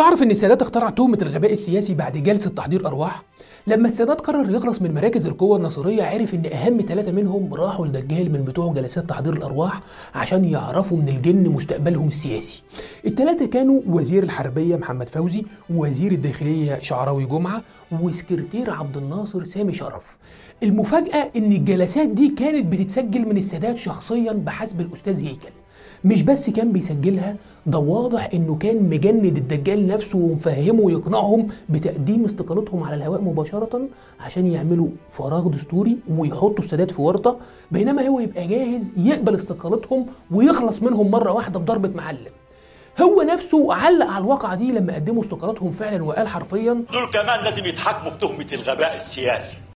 تعرف إن السادات اخترع تهمة الغباء السياسي بعد جلسة تحضير أرواح؟ لما السادات قرر يخلص من مراكز القوة النصيرية عرف إن أهم ثلاثة منهم راحوا لدجال من بتوع جلسات تحضير الأرواح عشان يعرفوا من الجن مستقبلهم السياسي. الثلاثة كانوا وزير الحربية محمد فوزي، ووزير الداخلية شعراوي جمعة، وسكرتير عبد الناصر سامي شرف. المفاجأة إن الجلسات دي كانت بتتسجل من السادات شخصيا بحسب الأستاذ هيكل. مش بس كان بيسجلها ده واضح إنه كان مجند الدجال نفسه ومفهمه ويقنعهم بتقديم استقالتهم على الهواء مباشرة عشان يعملوا فراغ دستوري ويحطوا السادات في ورطة بينما هو يبقى جاهز يقبل استقالتهم ويخلص منهم مرة واحدة بضربة معلم. هو نفسه علق على الواقعة دي لما قدموا استقالاتهم فعلا وقال حرفيا دول كمان لازم يتحاكموا بتهمة الغباء السياسي.